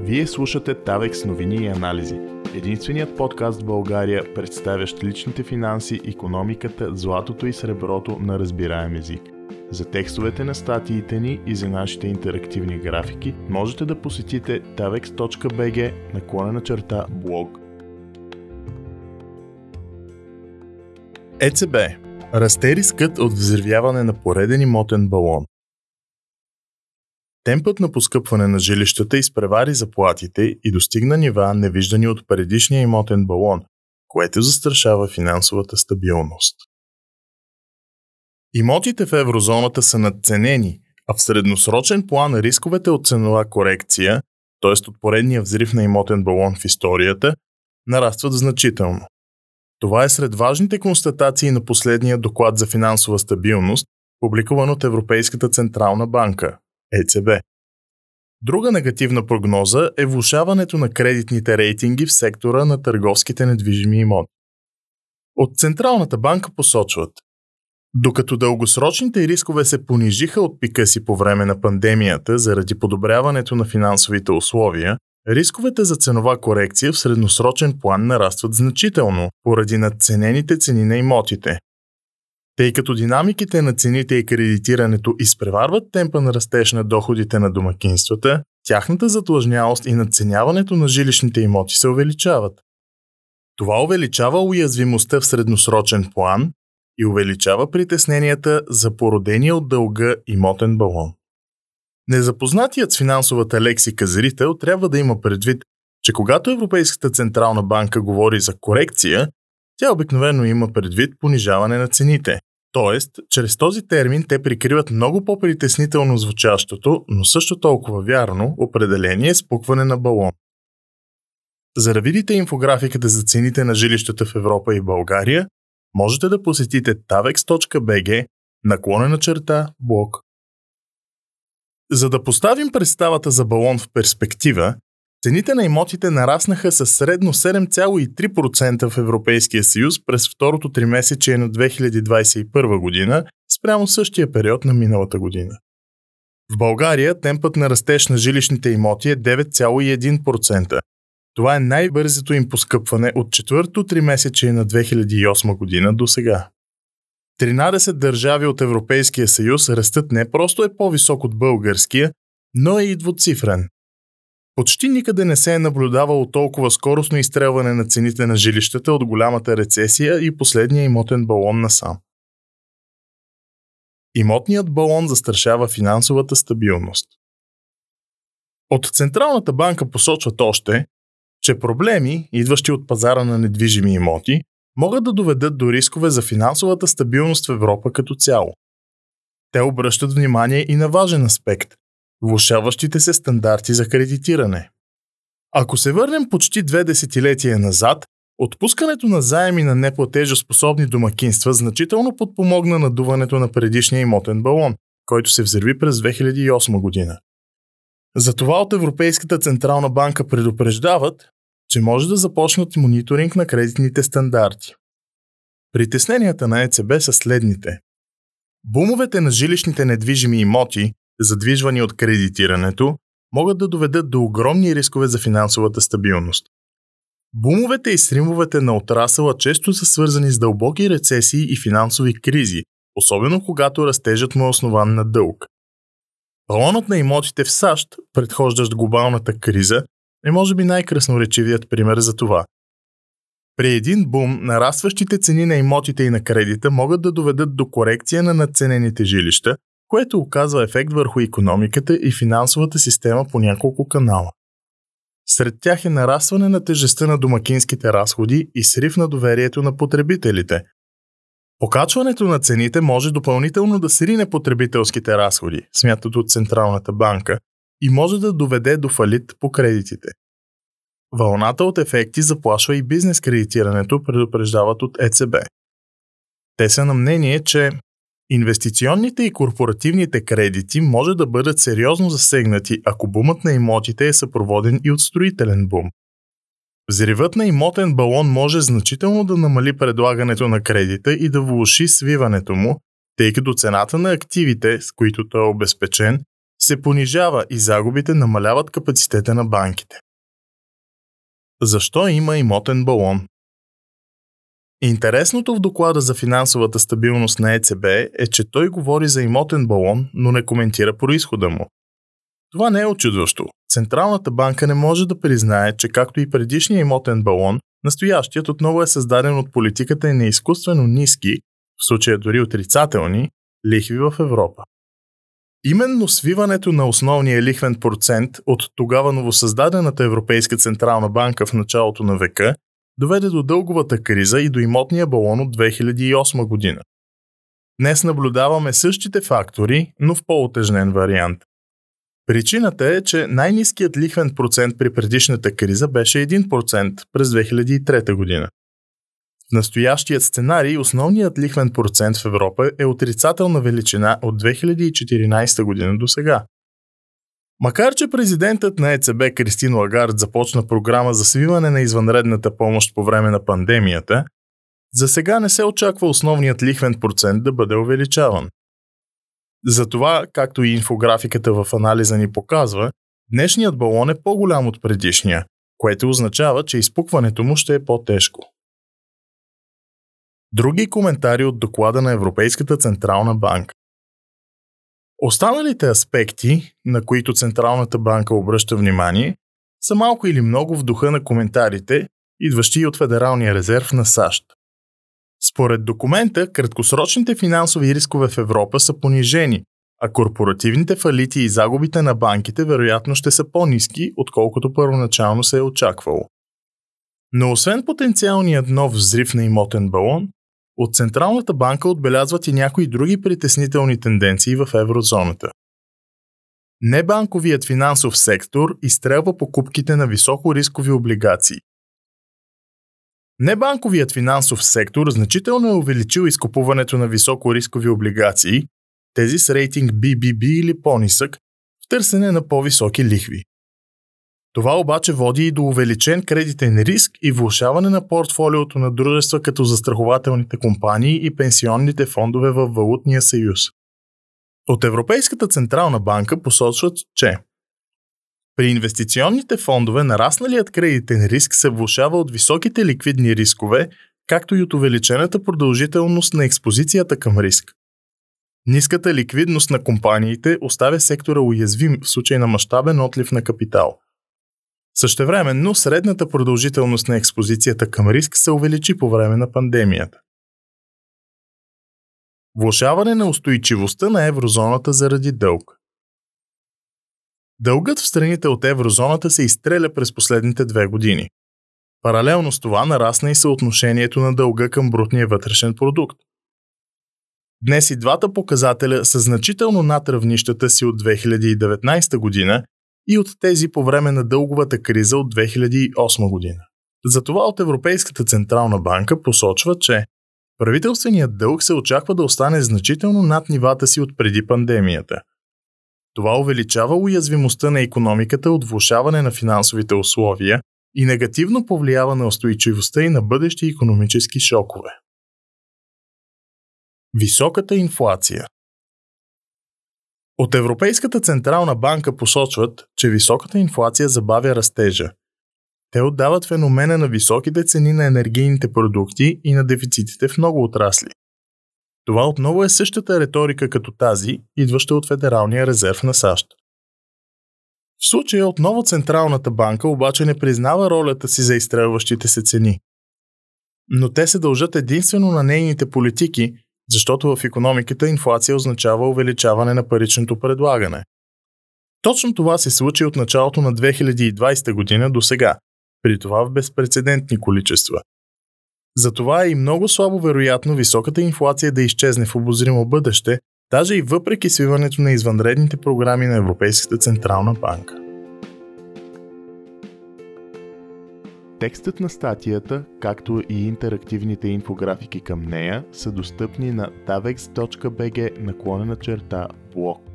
Вие слушате Тавекс новини и анализи. Единственият подкаст в България, представящ личните финанси, економиката, златото и среброто на разбираем език. За текстовете на статиите ни и за нашите интерактивни графики можете да посетите tavex.bg наклонена черта блог. ЕЦБ. Расте рискът от взривяване на пореден имотен балон. Темпът на поскъпване на жилищата изпревари заплатите и достигна нива невиждани от предишния имотен балон, което застрашава финансовата стабилност. Имотите в еврозоната са надценени, а в средносрочен план рисковете от ценова корекция, т.е. от поредния взрив на имотен балон в историята, нарастват значително. Това е сред важните констатации на последния доклад за финансова стабилност, публикуван от Европейската централна банка ЕЦБ. Друга негативна прогноза е влушаването на кредитните рейтинги в сектора на търговските недвижими имоти. От Централната банка посочват, докато дългосрочните рискове се понижиха от пика си по време на пандемията заради подобряването на финансовите условия, рисковете за ценова корекция в средносрочен план нарастват значително поради надценените цени на имотите, тъй като динамиките на цените и кредитирането изпреварват темпа на растеж на доходите на домакинствата, тяхната затлъжнялост и надценяването на жилищните имоти се увеличават. Това увеличава уязвимостта в средносрочен план и увеличава притесненията за породения от дълга имотен балон. Незапознатият с финансовата лексика зрител трябва да има предвид, че когато Европейската централна банка говори за корекция, тя обикновено има предвид понижаване на цените, Тоест, чрез този термин те прикриват много по-притеснително звучащото, но също толкова вярно, определение спукване на балон. За да видите инфографиката за цените на жилищата в Европа и България, можете да посетите tavex.bg наклонена черта блог. За да поставим представата за балон в перспектива, Цените на имотите нараснаха с средно 7,3% в Европейския съюз през второто тримесечие на 2021 година спрямо същия период на миналата година. В България темпът на растеж на жилищните имоти е 9,1%. Това е най-бързото им поскъпване от четвърто тримесечие на 2008 година до сега. 13 държави от Европейския съюз растат не просто е по-висок от българския, но е и двуцифрен. Почти никъде не се е наблюдавало толкова скоростно изстрелване на цените на жилищата от голямата рецесия и последния имотен балон насам. Имотният балон застрашава финансовата стабилност. От Централната банка посочват още, че проблеми, идващи от пазара на недвижими имоти, могат да доведат до рискове за финансовата стабилност в Европа като цяло. Те обръщат внимание и на важен аспект влушаващите се стандарти за кредитиране. Ако се върнем почти две десетилетия назад, отпускането на заеми на неплатежоспособни домакинства значително подпомогна надуването на предишния имотен балон, който се взриви през 2008 година. Затова от Европейската централна банка предупреждават, че може да започнат мониторинг на кредитните стандарти. Притесненията на ЕЦБ са следните. Бумовете на жилищните недвижими имоти задвижвани от кредитирането, могат да доведат до огромни рискове за финансовата стабилност. Бумовете и сримовете на отрасъла често са свързани с дълбоки рецесии и финансови кризи, особено когато растежът му е основан на дълг. Балонът на имотите в САЩ, предхождащ глобалната криза, е може би най-красноречивият пример за това. При един бум, нарастващите цени на имотите и на кредита могат да доведат до корекция на надценените жилища, което оказва ефект върху економиката и финансовата система по няколко канала. Сред тях е нарастване на тежестта на домакинските разходи и срив на доверието на потребителите. Покачването на цените може допълнително да срине потребителските разходи, смятат от Централната банка, и може да доведе до фалит по кредитите. Вълната от ефекти заплашва и бизнес кредитирането, предупреждават от ЕЦБ. Те са на мнение, че Инвестиционните и корпоративните кредити може да бъдат сериозно засегнати, ако бумът на имотите е съпроводен и от строителен бум. Взривът на имотен балон може значително да намали предлагането на кредита и да влуши свиването му, тъй като цената на активите, с които той е обезпечен, се понижава и загубите намаляват капацитета на банките. Защо има имотен балон? Интересното в доклада за финансовата стабилност на ЕЦБ е, че той говори за имотен балон, но не коментира происхода му. Това не е очудващо. Централната банка не може да признае, че както и предишния имотен балон, настоящият отново е създаден от политиката и на изкуствено ниски, в случая дори отрицателни, лихви в Европа. Именно свиването на основния лихвен процент от тогава новосъздадената Европейска Централна банка в началото на века доведе до дълговата криза и до имотния балон от 2008 година. Днес наблюдаваме същите фактори, но в по-отежнен вариант. Причината е, че най-низкият лихвен процент при предишната криза беше 1% през 2003 година. В настоящият сценарий основният лихвен процент в Европа е отрицателна величина от 2014 година до сега. Макар, че президентът на ЕЦБ Кристин Лагард започна програма за свиване на извънредната помощ по време на пандемията, за сега не се очаква основният лихвен процент да бъде увеличаван. Затова, както и инфографиката в анализа ни показва, днешният балон е по-голям от предишния, което означава, че изпукването му ще е по-тежко. Други коментари от доклада на Европейската Централна банка. Останалите аспекти, на които Централната банка обръща внимание, са малко или много в духа на коментарите, идващи от Федералния резерв на САЩ. Според документа, краткосрочните финансови рискове в Европа са понижени, а корпоративните фалити и загубите на банките вероятно ще са по-низки, отколкото първоначално се е очаквало. Но освен потенциалният нов взрив на имотен балон, от Централната банка отбелязват и някои други притеснителни тенденции в еврозоната. Небанковият финансов сектор изстрелва покупките на високо рискови облигации. Небанковият финансов сектор значително е увеличил изкупуването на високо рискови облигации, тези с рейтинг BBB или по-нисък, в търсене на по-високи лихви. Това обаче води и до увеличен кредитен риск и влушаване на портфолиото на дружества като застрахователните компании и пенсионните фондове в Валутния съюз. От Европейската централна банка посочват, че при инвестиционните фондове нарасналият кредитен риск се влушава от високите ликвидни рискове, както и от увеличената продължителност на експозицията към риск. Ниската ликвидност на компаниите оставя сектора уязвим в случай на мащабен отлив на капитал – Същевременно, средната продължителност на експозицията към риск се увеличи по време на пандемията. Влушаване на устойчивостта на еврозоната заради дълг. Дългът в страните от еврозоната се изстреля през последните две години. Паралелно с това нарасна и съотношението на дълга към брутния вътрешен продукт. Днес и двата показателя са значително над равнищата си от 2019 година и от тези по време на дълговата криза от 2008 година. Затова от Европейската Централна банка посочва, че правителственият дълг се очаква да остане значително над нивата си от преди пандемията. Това увеличава уязвимостта на економиката от влушаване на финансовите условия и негативно повлиява на устойчивостта и на бъдещи економически шокове. Високата инфлация от Европейската централна банка посочват, че високата инфлация забавя растежа. Те отдават феномена на високите цени на енергийните продукти и на дефицитите в много отрасли. Това отново е същата риторика като тази, идваща от Федералния резерв на САЩ. В случая отново Централната банка обаче не признава ролята си за изстрелващите се цени. Но те се дължат единствено на нейните политики, защото в економиката инфлация означава увеличаване на паричното предлагане. Точно това се случи от началото на 2020 година до сега, при това в безпредседентни количества. Затова е и много слабо вероятно високата инфлация да изчезне в обозримо бъдеще, даже и въпреки свиването на извънредните програми на Европейската Централна банка. Текстът на статията, както и интерактивните инфографики към нея са достъпни на davex.bg наклонена черта блог.